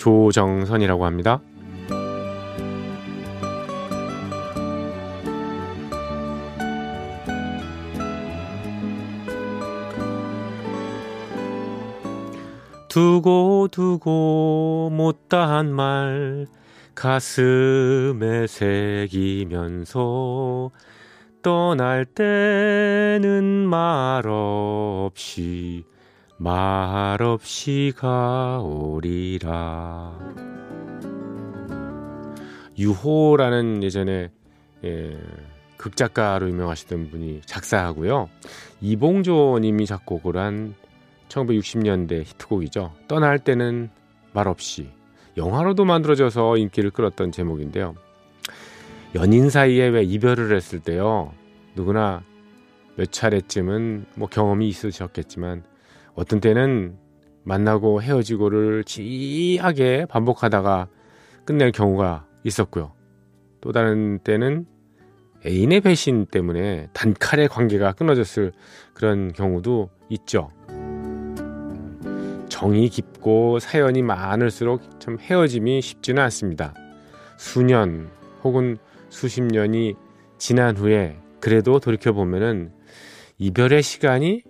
조정선이라고 합니다. 두고 두고 못다한 말 가슴에 새기면서 떠날 때는 말 없이 말 없이 가오리라. 유호라는 예전에 예, 극작가로 유명하시던 분이 작사하고요. 이봉조 님이 작곡을 한 1960년대 히트곡이죠. 떠날 때는 말 없이 영화로도 만들어져서 인기를 끌었던 제목인데요. 연인 사이에 왜 이별을 했을 때요. 누구나 몇 차례쯤은 뭐 경험이 있으셨겠지만 어떤 때는 만나고 헤어지고를 지하게 반복하다가 끝낼 경우가 있었고요. 또 다른 때는 애인의 배신 때문에 단칼에 관계가 끊어졌을 그런 경우도 있죠. 정이 깊고 사연이 많을수록 참 헤어짐이 쉽지는 않습니다. 수년 혹은 수십 년이 지난 후에 그래도 돌이켜보면은 이별의 시간이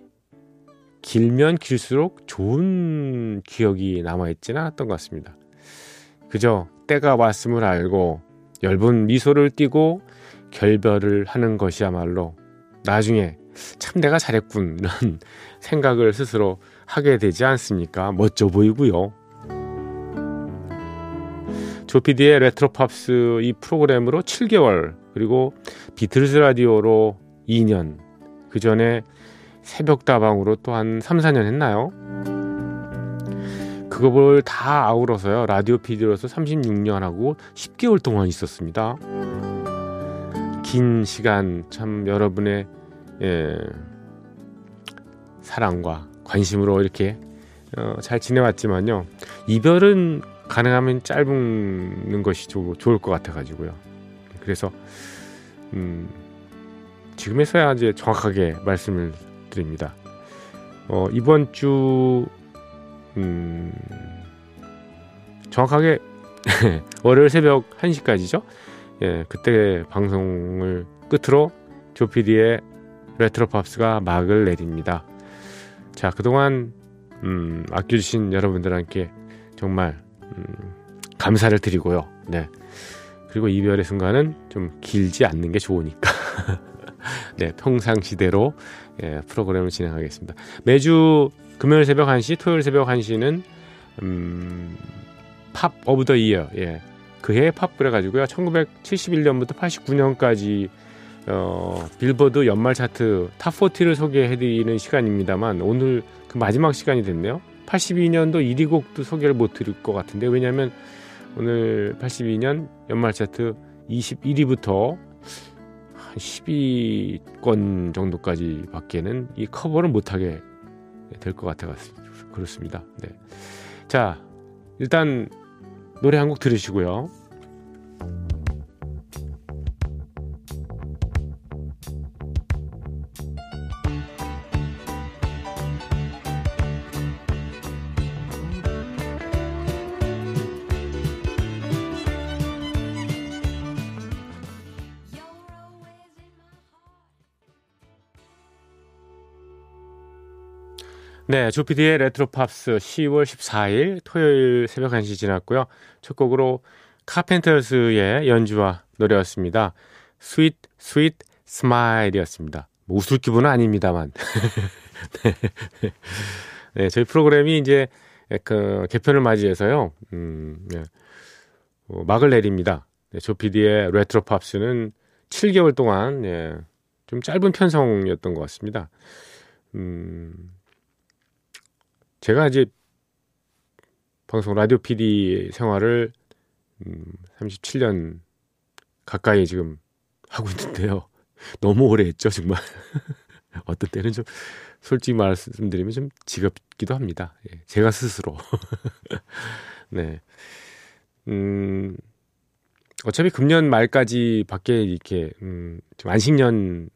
길면 길수록 좋은 기억이 남아있지는 않았던 것 같습니다. 그저 때가 왔음을 알고 엷은 미소를 띠고 결별을 하는 것이야말로 나중에 참 내가 잘했군 이런 생각을 스스로 하게 되지 않습니까? 멋져 보이고요. 조피디의 레트로 팝스 이 프로그램으로 7개월 그리고 비틀즈 라디오로 2년 그 전에 새벽다방으로 또 한 3, 4년 했나요? 그거를 다 아우러서요 라디오 PD로서 36년하고 10개월 동안 있었습니다. 긴 시간 참 여러분의 예, 사랑과 관심으로 이렇게 어, 잘 지내왔지만요 이별은 가능하면 짧은 것이 조, 좋을 것 같아가지고요. 그래서 음, 지금에서야 이제 정확하게 말씀을 드립니다. 어, 이번 주 음, 정확하게 월요일 새벽 1시까지죠. 예, 그때 방송을 끝으로 조피디의 레트로 팝스가 막을 내립니다. 자, 그동안 음, 아껴주신 여러분들께 정말 음, 감사를 드리고요. 네. 그리고 이별의 순간은 좀 길지 않는 게 좋으니까. 네, 평상시대로 예, 프로그램을 진행하겠습니다. 매주 금요일 새벽 1시, 토요일 새벽 1시는 음, Pop of the Year. 예. 그해 팝 그래 가지고요. 1971년부터 89년까지 어, 빌보드 연말 차트 Top 40를 소개해 드리는 시간입니다만 오늘 그 마지막 시간이 됐네요. 82년도 1위 곡도 소개를 못 드릴 것 같은데 왜냐하면 오늘 82년 연말 차트 21위부터 한 10위권 정도까지 밖에는 이 커버를 못하게 될 것 같아 그렇습니다. 네. 자, 일단 노래 한 곡 들으시고요. 네, 조피디의 레트로 팝스 10월 14일 토요일 새벽 1시 지났고요. 첫 곡으로 카펜터스의 연주와 노래였습니다. Sweet Sweet Smile이었습니다. 뭐 웃을 기분은 아닙니다만. 네. 네, 저희 프로그램이 이제 그 개편을 맞이해서요. 음, 네. 어, 막을 내립니다. 네, 조피디의 레트로 팝스는 7개월 동안 예, 좀 짧은 편성이었던 것 같습니다. 음, 제가 이제 방송 라디오 PD 생활을 음, 37년 가까이 지금 하고 있는데요. 너무 오래 했죠, 정말. 어떤 때는 좀 솔직히 말씀드리면 좀 지겹기도 합니다. 예, 제가 스스로. 네. 음, 어차피 금년 말까지 밖에 이렇게, 음, 좀 안식년이고,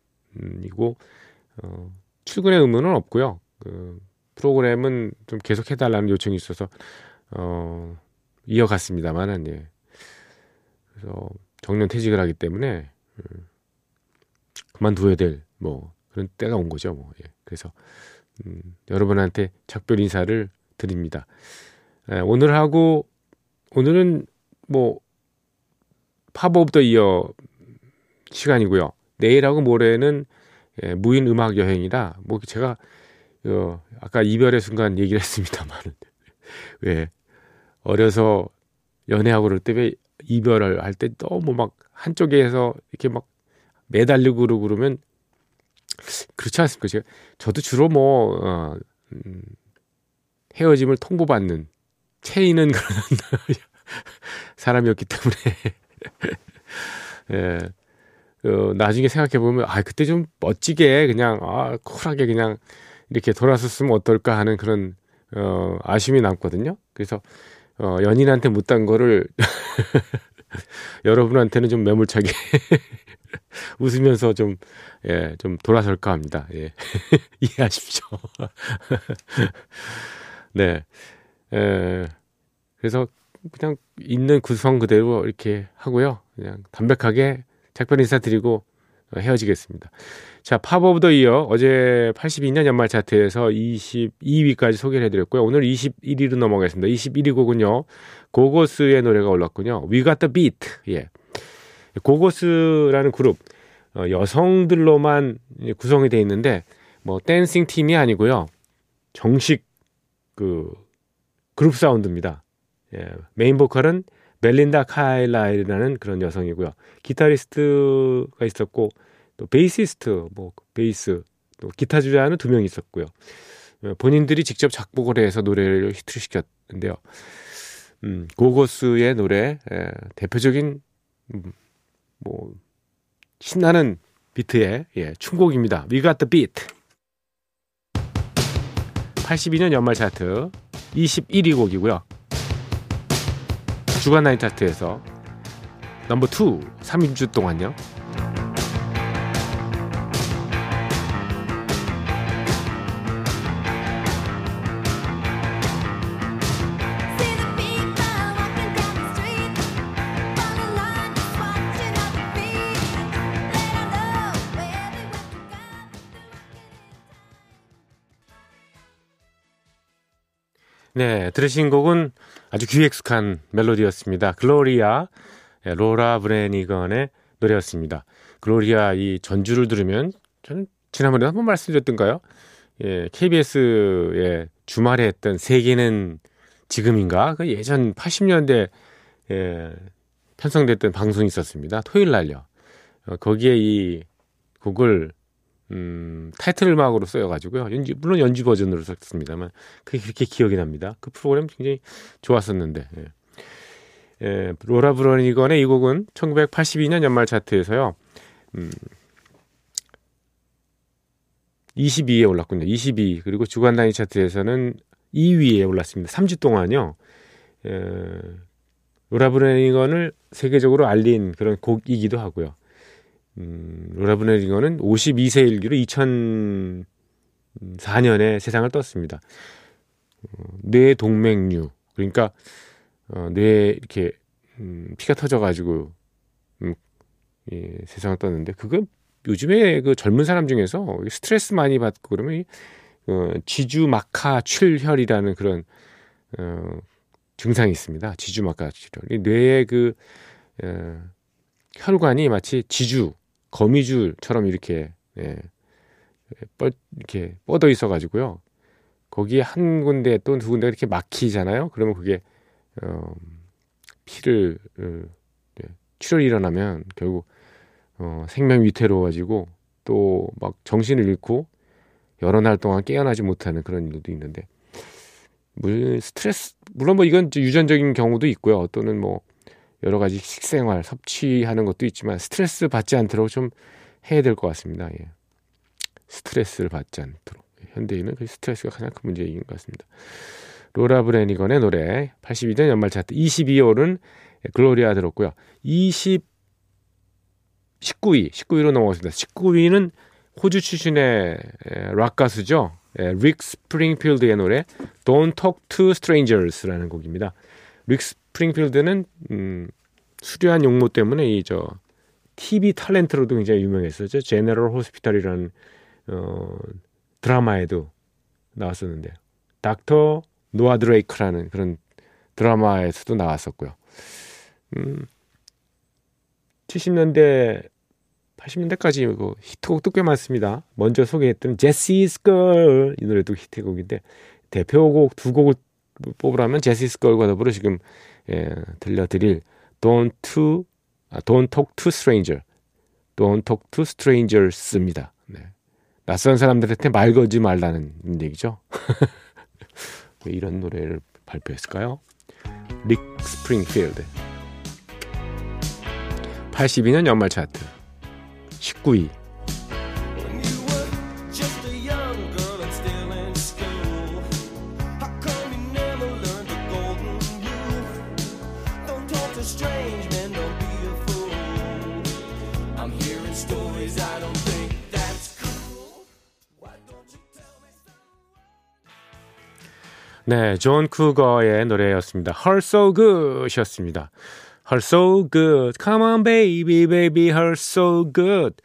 어, 출근의 의무는 없고요. 그, 프로그램은 좀 계속 해달라는 요청이 있어서, 어, 이어갔습니다만은, 예. 그래서 정년 퇴직을 하기 때문에, 음, 그만둬야 될, 뭐, 그런 때가 온 거죠. 뭐. 예. 그래서, 음, 여러분한테 작별 인사를 드립니다. 예, 오늘 하고, 오늘은 뭐, Pop of the Year 시간이고요. 내일하고 모레는 예, 무인 음악 여행이라, 뭐, 제가, 어, 아까 이별의 순간 얘기를 했습니다만은, 왜, 어려서 연애하고 그럴 때왜 이별을 할 때 너무 막 한쪽에서 이렇게 막 매달리고 그러고 그러면 그렇지 않습니까? 제가 저도 주로 뭐 어, 음, 헤어짐을 통보받는 체이는 그런 사람이었기 때문에 예. 어, 나중에 생각해 보면 아 그때 좀 멋지게 그냥 아 쿨하게 그냥 이렇게 돌아섰으면 어떨까 하는 그런 어, 아쉬움이 남거든요. 그래서 어, 연인한테 못한 거를 여러분한테는 좀 매몰차게 웃으면서 좀, 예, 좀 돌아설까 합니다. 예. 이해하십시오. 네. 에, 그래서 그냥 있는 구성 그대로 이렇게 하고요. 그냥 담백하게 작별 인사 드리고 헤어지겠습니다. 자, Pop of the Year 어제 82년 연말 차트에서 22위까지 소개를 해드렸고요. 오늘 21위로 넘어가겠습니다. 21위 곡은요. 고고스의 노래가 올랐군요. We Got the Beat. 예. 고고스라는 그룹 어, 여성들로만 구성이 되어 있는데 뭐 댄싱 팀이 아니고요. 정식 그 그룹 사운드입니다. 예, 메인 보컬은 벨린다 칼라일이라는 그런 여성이고요. 기타리스트가 있었고 또 베이시스트, 뭐 베이스, 또 기타 주자는 두 명 있었고요. 어, 본인들이 직접 작곡을 해서 노래를 히트를 시켰는데요. 음, 고고스의 노래 예, 대표적인 음, 뭐 신나는 비트의 예, 춤곡입니다. We Got the Beat. 82년 연말 차트 21위 곡이고요. 주간 나인 차트에서 넘버 2 3주 동안요. 네, 들으신 곡은 아주 귀익숙한 멜로디였습니다. 글로리아, 예, 로라 브레니건의 노래였습니다. 글로리아 이 전주를 들으면 저는 지난번에 한번 말씀드렸던가요? 예, KBS의 주말에 했던 세계는 지금인가? 그 예전 80년대 예, 편성됐던 방송이 있었습니다. 토요일 날요. 어, 거기에 이 곡을 음, 타이틀 음악으로 쓰여가지고요. 연주, 물론 연주 버전으로 썼습니다만, 그게 그렇게 기억이 납니다. 그 프로그램 굉장히 좋았었는데, 예. 예, 로라 브러니건의 이 곡은 1982년 연말 차트에서요, 음, 22위에 올랐군요. 22. 그리고 주간 단위 차트에서는 2위에 올랐습니다. 3주 동안요. 예, 로라 브레니건을 세계적으로 알린 그런 곡이기도 하고요. 음, 로라 브레니건은 52세 일기로 2004년에 세상을 떴습니다. 어, 뇌 동맥류 그러니까 어, 뇌에 이렇게 음, 피가 터져가지고 음, 예, 세상을 떴는데 그거 요즘에 그 젊은 사람 중에서 스트레스 많이 받고 그러면 어, 지주마카 출혈이라는 그런 어, 증상이 있습니다. 지주마카 출혈. 뇌의 그 어, 혈관이 마치 지주 거미줄처럼 이렇게 예, 뻘 이렇게 뻗어 있어 가지고요. 거기에 한 군데 또 두 군데 이렇게 막히잖아요. 그러면 그게 어, 피를 어, 예, 출혈이 일어나면 결국 어, 생명 위태로워가지고 또 막 정신을 잃고 여러 날 동안 깨어나지 못하는 그런 일도 있는데 물 스트레스 물론 뭐 이건 유전적인 경우도 있고요. 또는 뭐 여러 가지 식생활 섭취하는 것도 있지만 스트레스 받지 않도록 좀 해야 될 것 같습니다. 예. 스트레스를 받지 않도록 현대인은 그 스트레스가 가장 큰 문제인 것 같습니다. 로라 브레니건의 노래 82년 연말 차트 22월은 글로리아 들었고요. 20 19위 19위로 넘어갔습니다. 19위는 호주 출신의 락 가수죠. 릭 스프링필드의 노래 Don't Talk to Strangers라는 곡입니다. 릭 스프링필드는 음, 수려한 용모 때문에 이 저 TV 탤런트로도 굉장히 유명했었죠. General Hospital이라는 어, 드라마에도 나왔었는데 닥터 노아 드레이크라는 그런 드라마에서도 나왔었고요. 음, 70년대 80년대까지 그 히트곡도 꽤 많습니다. 먼저 소개했던 Jessie's Girl 이 노래도 히트곡인데 대표곡 두 곡을 뽑으라면 제시스 걸과 더불어 지금 예, 들려드릴 Don't to 아, Don't Talk to Stranger, Don't Talk to Strangers입니다. 네. 낯선 사람들한테 말 걸지 말라는 얘기죠. 왜 이런 노래를 발표했을까요? 릭 스프링필드 82년 연말 차트 19위 네, 존 쿠거의 노래였습니다. Hurts So Good이었습니다. Hurts So Good, Come on baby, baby, Hurts So Good.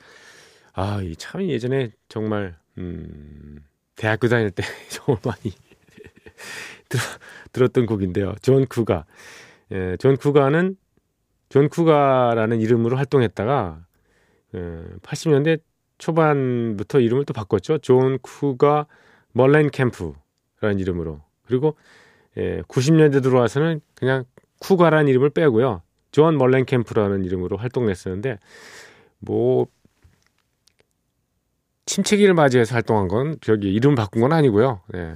아, 이참 예전에 정말 음, 대학교 다닐 때 정말 많이 들, 들었던 곡인데요. 존 쿠가. 예, 존 쿠가는 존 쿠가라는 이름으로 활동했다가 예, 80년대 초반부터 이름을 또 바꿨죠. 존 쿠가 멀렌 캠프라는 이름으로 그리고 예, 90년대 들어와서는 그냥 쿠가라는 이름을 빼고요. 존 멀렌 캠프라는 이름으로 활동했었는데 뭐 침체기를 맞이해서 활동한 건 저기 이름 바꾼 건 아니고요. 예.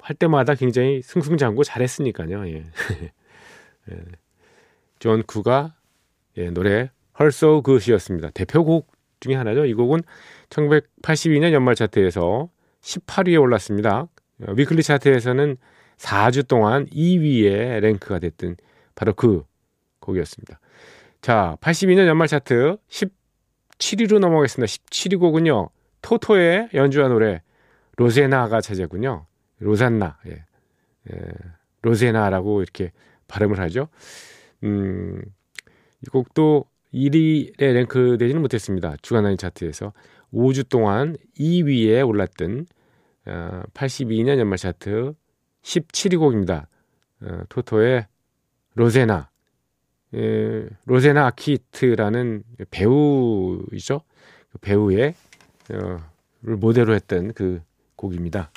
할 때마다 굉장히 승승장구 잘했으니까요. 예. 예. 존 쿠가 예, 노래 So Good이었습니다. 대표곡 중에 하나죠. 이 곡은 1982년 연말 차트에서 18위에 올랐습니다. 어, 위클리 차트에서는 4주 동안 2위에 랭크가 됐던 바로 그 곡이었습니다. 자, 82년 연말 차트 17위로 넘어가겠습니다. 17위 곡은요. 토토의 연주한 노래 로제나가 차지했군요. 로산나. 예. 예. 로제나라고 이렇게 발음을 하죠. 음, 이 곡도 1위에 랭크되지는 못했습니다. 주간 단위 차트에서 5주 동안 2위에 올랐던 어, 82년 연말 차트 17위 곡입니다. 어, 토토의 로제나. 예, 로제나 아키트라는 배우이죠. 그 배우의 어, 를 모델로 했던 그 곡입니다.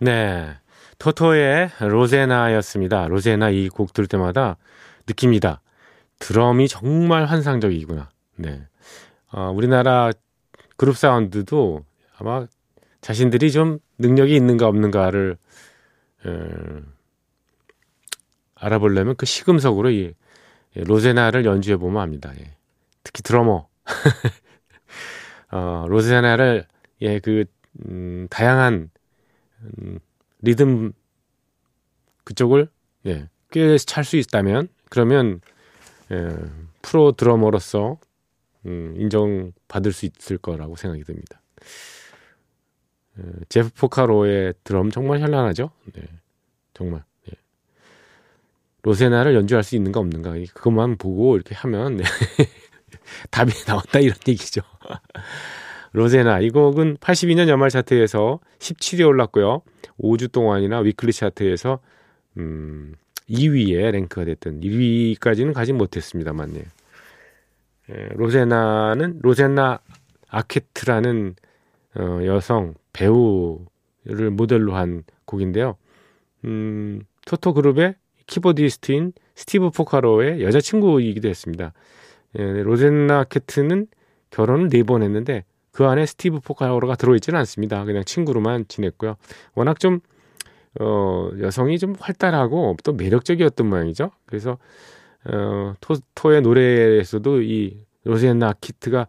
네. 토토의 로제나였습니다. 로제나 이 곡 들을 때마다 느낍니다. 드럼이 정말 환상적이구나. 네. 어, 우리나라 그룹 사운드도 아마 자신들이 좀 능력이 있는가 없는가를 에, 알아보려면 그 시금석으로 이 예, 로제나를 연주해 보면 압니다. 예. 특히 드러머. 어, 로제나를 예, 그 음, 다양한 음, 리듬 그쪽을 예, 꽤 찰 수 있다면 그러면 예, 프로 드러머로서 음, 인정받을 수 있을 거라고 생각이 듭니다. 예, 제프 포카로의 드럼 정말 현란하죠. 네, 정말 예. 로세나를 연주할 수 있는가 없는가 그것만 보고 이렇게 하면 네. 답이 나온다 이런 얘기죠. 로제나 이 곡은 82년 연말 차트에서 17위에 올랐고요. 5주 동안이나 weekly 차트에서 음, 2위에 랭크가 됐던 1위까지는 가지 못했습니다만 예. 예, 로제나는 로제나 아케트라는 어, 여성 배우를 모델로 한 곡인데요. 음, 토토 그룹의 keyboardist인 스티브 포카로의 여자친구이기도 했습니다. 예, 로제나 아케트는 결혼을 네 번 했는데 그 안에 스티브 포카로가 들어있지는 않습니다. 그냥 친구로만 지냈고요. 워낙 좀 어, 여성이 좀 활달하고 또 매력적이었던 모양이죠. 그래서 어, 토 토의 노래에서도 이 로제나 아케트가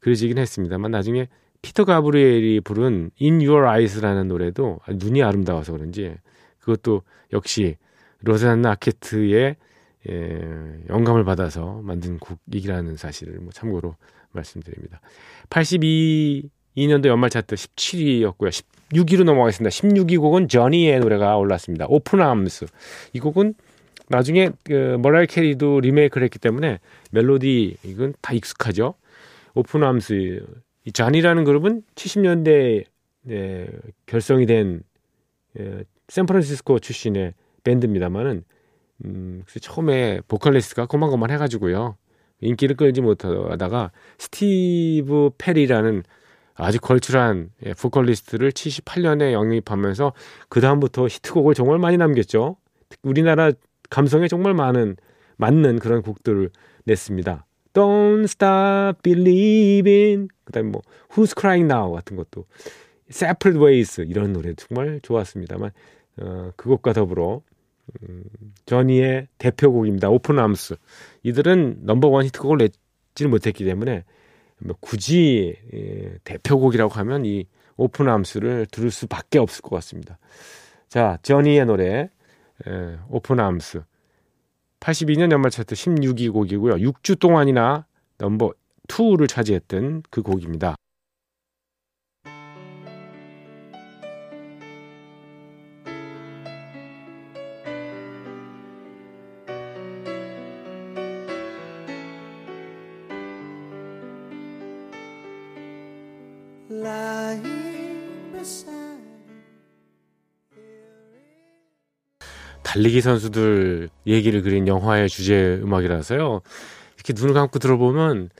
그려지긴 했습니다만 나중에 피터 가브리엘이 부른 In Your Eyes라는 노래도 눈이 아름다워서 그런지 그것도 역시 로제나 아케트의 예, 영감을 받아서 만든 곡이라는 사실을 뭐 참고로 말씀드립니다. 82 2년도 연말 차트 17위였고요. 16위로 넘어가겠습니다. 16위 곡은 저니의 노래가 올랐습니다. Open Arms. 이 곡은 나중에 그 머라이어 캐리도 리메이크를 했기 때문에 멜로디 이건 다 익숙하죠. Open Arms. 이 저니라는 그룹은 70년대 에 결성이 된 에, 샌프란시스코 출신의 밴드입니다만은 음, 처음에 보컬리스트가 고만고만 해가지고요 인기를 끌지 못하다가 스티브 페리라는 아주 걸출한 예, 보컬리스트를 78년에 영입하면서 그 다음부터 히트곡을 정말 많이 남겼죠. 우리나라 감성에 정말 많은 맞는 그런 곡들을 냈습니다. Don't Stop Believing 그다음에 뭐 Who's Crying Now 같은 것도 Separate Ways 이런 노래 정말 좋았습니다만 어, 그것과 더불어 음, 저니의 대표곡입니다. Open Arms 이들은 넘버원 히트곡을 냈지는 못했기 때문에 뭐 굳이 예, 대표곡이라고 하면 이 Open Arms를 들을 수밖에 없을 것 같습니다. 자, 저니의 노래 예, Open Arms 82년 연말 차트 16위 곡이고요. 6주 동안이나 넘버 2를 차지했던 그 곡입니다. 달리기 선수들 얘기를 그린 영화의 주제 음악이라서요. 이렇게 눈을 감고 들어보면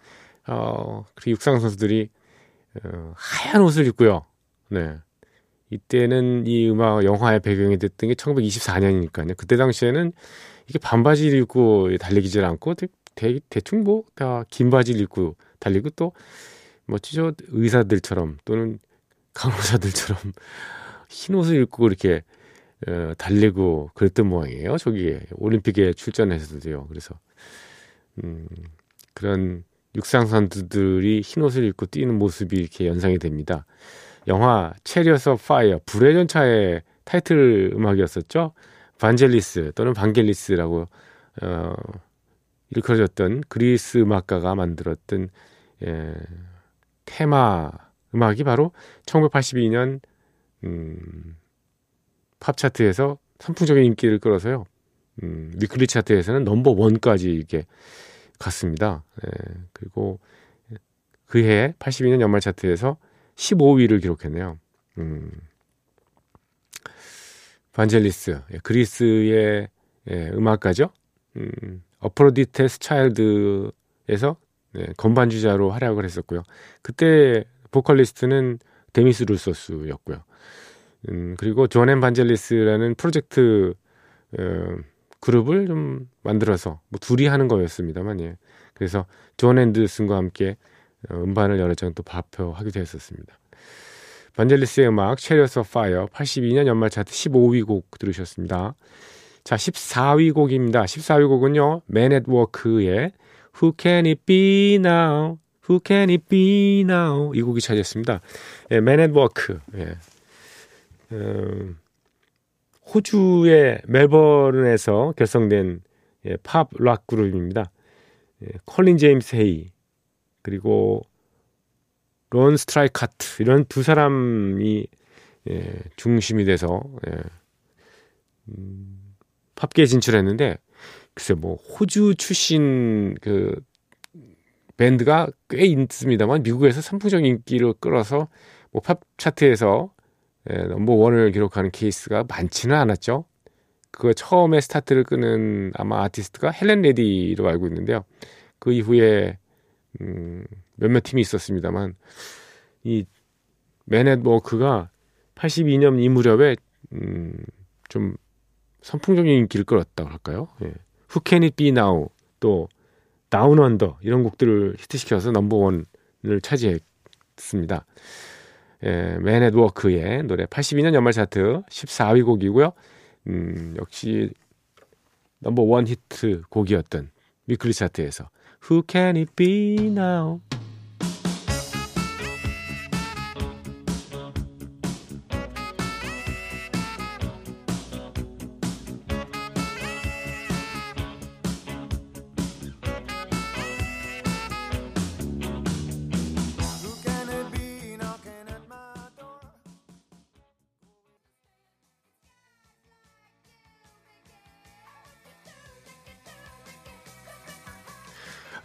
어, 그 육상 선수들이 어, 하얀 옷을 입고요. 네. 이때는 이 음악 영화의 배경이 됐던 게 1924년이니까요. 그때 당시에는 이게 반바지를 입고 달리기질 않고 대, 대 충 뭐 다 긴 바지를 입고 달리고 또 멋지죠 의사들처럼 또는 간호사들처럼 흰 옷을 입고 이렇게 어, 달리고 그랬던 모양이에요. 저기 올림픽에 출전해서도요. 그래서 음, 그런 육상 선수들이 흰 옷을 입고 뛰는 모습이 이렇게 연상이 됩니다. 영화 Chariots of Fire 불의 전차의 타이틀 음악이었었죠. 반젤리스 또는 반겔리스라고 어, 일컬어졌던 그리스 음악가가 만들었던 예, 테마 음악이 바로 1982년 음, 팝 차트에서 선풍적인 인기를 끌었어요. 음, weekly 차트에서는 넘버 원까지 이렇게 갔습니다. 예, 그리고 그해 82년 연말 차트에서 15위를 기록했네요. 음, 반젤리스, 예, 그리스의 예, 음악가죠. 음, 어프로디테스 차일드에서 네, 건반주자로 활약을 했었고요. 그때 보컬리스트는 데미스 루소스였고요. 음, 그리고 존 앤 반젤리스라는 프로젝트 어, 그룹을 좀 만들어서 뭐 둘이 하는 거였습니다만 예. 그래서 존 앤더슨과 함께 어, 음반을 여러 장 또 발표하기도 했었습니다. 반젤리스의 음악 Chariots of Fire 82년 연말 차트 15위 곡 들으셨습니다. 자, 14위 곡입니다. 14위 곡은요. 맨 앳 워크의 Who Can It Be Now? Who Can It Be Now? 이 곡이 차지했습니다. 예, 맨 앳 워크. 예. 음, 호주의 멜버른에서 결성된 예, 팝락 그룹입니다. 예, 콜린 제임스 헤이 그리고 론 스트라이커트 이런 두 사람이 예, 중심이 돼서 예, 음, 팝계에 진출했는데 글쎄 뭐 호주 출신 그 밴드가 꽤 있습니다만 미국에서 선풍적 인기를 끌어서 뭐 팝 차트에서 예, 넘버 원을 기록하는 케이스가 많지는 않았죠. 그 처음에 스타트를 끊은 아마 아티스트가 헬렌 레디로 알고 있는데요. 그 이후에 음, 몇몇 팀이 있었습니다만 이 맨 앳 워크가 82년 이 무렵에 음, 좀 선풍적인 인기를 끌었다고 할까요? 예. Who Can It Be Now 또 Down Under 이런 곡들을 히트시켜서 넘버원을 차지했습니다. 예, 맨 앳 워크의 노래 82년 연말 차트 14위 곡이고요. 음, 역시 넘버원 히트 곡이었던 weekly 차트에서 Who Can It Be Now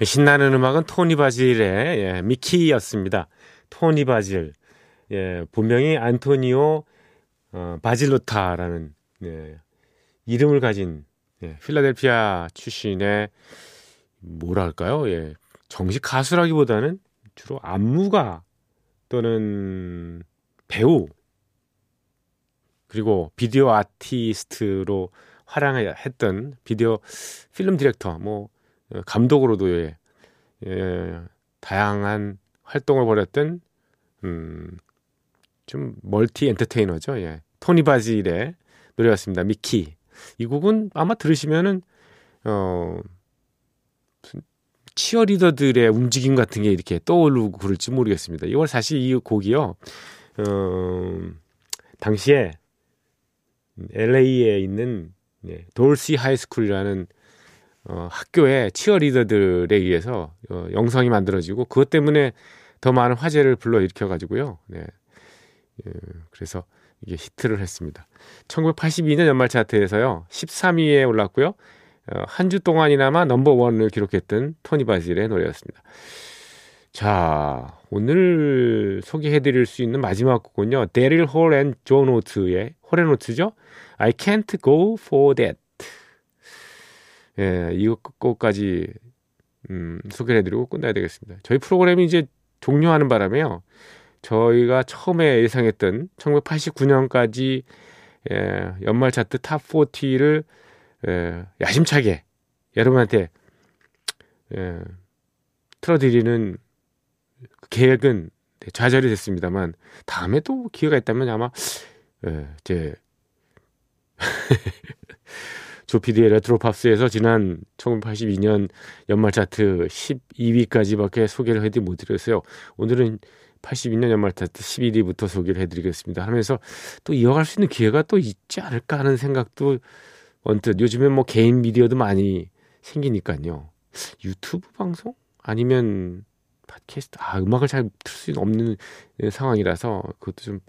신나는 음악은 토니 바질의 예, 미키였습니다. 토니 바질. 예, 본명이 안토니오 어, 바질로타라는 예, 이름을 가진 예, 필라델피아 출신의 뭐랄까요? 예, 정식 가수라기보다는 주로 안무가 또는 배우 그리고 비디오 아티스트로 활약했던 비디오 필름 디렉터 뭐 어, 감독으로도 예, 예, 다양한 활동을 벌였던 음, 좀 multi entertainer죠. 예. 토니 바질의 노래였습니다. 미키. 이 곡은 아마 들으시면은 어 치어리더들의 움직임 같은 게 이렇게 떠오르고 그럴지 모르겠습니다. 이걸 사실 이 곡이요. 어 당시에 LA에 있는 예, 돌시 high school이라는 어, 학교의 치어리더들에 의해서 어, 영상이 만들어지고 그것 때문에 더 많은 화제를 불러일으켜 가지고요. 네. 예, 그래서 이게 히트를 했습니다. 1982년 연말 차트에서요. 13위에 올랐고요. 어, 한주 동안이나마 넘버 원을 기록했던 토니 바질의 노래였습니다. 자, 오늘 소개해 드릴 수 있는 마지막 곡은요. 데릴 홀앤조 노트의 홀앤노트죠. I can't go for that. 예, 이것까지 음, 소개를 해드리고 끝내야 되겠습니다. 저희 프로그램이 이제 종료하는 바람에요. 저희가 처음에 예상했던 1989년까지 예, 연말 차트 top 40를 예, 야심차게 여러분한테 예, 틀어드리는 계획은 좌절이 됐습니다만 다음에 또 기회가 있다면 아마 예, 제 조피디의 레트로팝스에서 지난 1982년 연말 차트 12위까지밖에 소개를 해드리 못 드렸어요. 오늘은 82년 연말 차트 11위부터 소개를 해드리겠습니다. 하면서 또 이어갈 수 있는 기회가 또 있지 않을까 하는 생각도 언뜻 요즘에 뭐 개인 미디어도 많이 생기니까요. 유튜브 방송 아니면 팟캐스트 아 음악을 잘틀수 없는 상황이라서 그것도 좀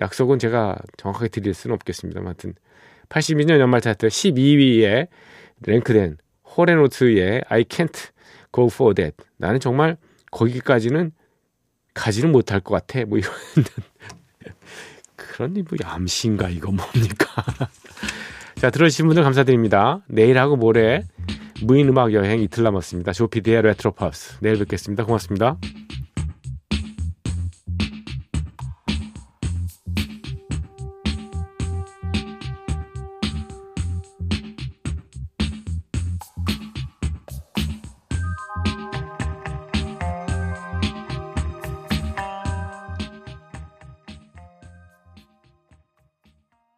약속은 제가 정확하게 드릴 수는 없겠습니다. 하여튼 82년 연말 차트 12위에 랭크된 호레노트의 I can't go for that. 나는 정말 거기까지는 가지는 못할 것 같아. 뭐 이런 그런 뭐 암시인가 이거 뭡니까? 자 들어주신 분들 감사드립니다. 내일하고 모레 무인 음악 여행 이틀 남았습니다. 조피디의 레트로 팝스 내일 뵙겠습니다. 고맙습니다.